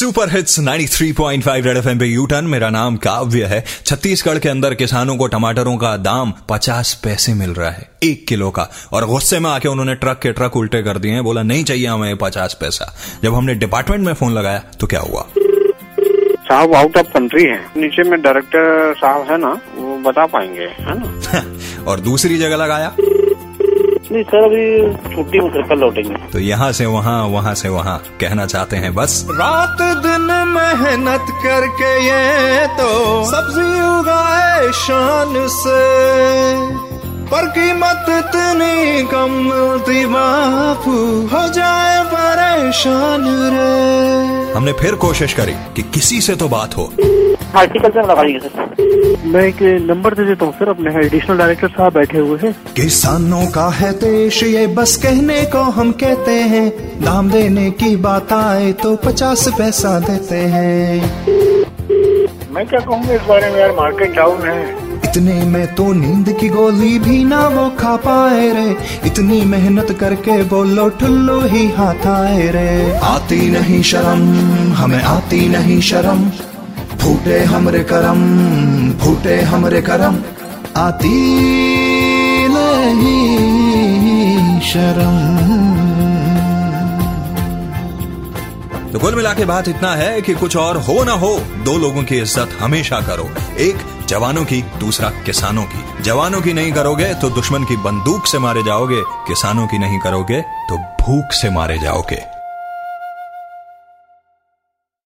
Super hits 93.5 red FM पे U turn मेरा नाम काव्य है। छत्तीसगढ़ के अंदर किसानों को टमाटरों का दाम 50 पैसे मिल रहा है एक किलो का। और गुस्से में आके उन्होंने ट्रक के ट्रक उल्टे कर दिए हैं। बोला नहीं चाहिए हमें 50 पैसा। जब हमने डिपार्टमेंट में फ़ोन लगाया तो क्या हुआ? साहब आउट ऑफ़ कंट्री है। नीचे में डायरेक्टर साहब है ना वो बता पाएँगे है ना? और दूसरी जगह लगाया? नहीं सर अभी छुट्टी में कल लौटेंगे। तो यहाँ से वहाँ वहाँ से वहाँ कहना चाहते हैं बस। रात दिन मेहनत करके ये तो सब्ज़ी उगाए शान से। पर कीमत इतनी कम मिलती बापू हो जाए परेशान रे। हमने फिर कोशिश करी कि किसी से तो बात हो। हार्टिकल्चर लगा सर। मैं एक नंबर दे देता हूँ सर अपने एडिशनल डायरेक्टर साहब बैठे हुए हैं। किसानों का है देश ये बस कहने को हम कहते हैं। दाम देने की बात आए तो पचास पैसा देते हैं। मैं क्या कहूँगा इस बारे में यार मार्केट डाउन है। इतने में तो नींद की गोली भी ना वो खा पाए रे। इतनी मेहनत करके बोलो ठुल्लू ही हाथ आए रे। आती नहीं शर्म हमें आती नहीं शर्म। फूटे हमरे करम फूटे हमरे करम, आती नहीं शर्म। तो कुल मिला के बात इतना है कि कुछ और हो ना हो, दो लोगों की इज़्ज़त हमेशा करो। एक, जवानों की, दूसरा, किसानों की। जवानों की नहीं करोगे तो दुश्मन की बंदूक से मारे जाओगे, किसानों की नहीं करोगे तो भूख से मारे जाओगे।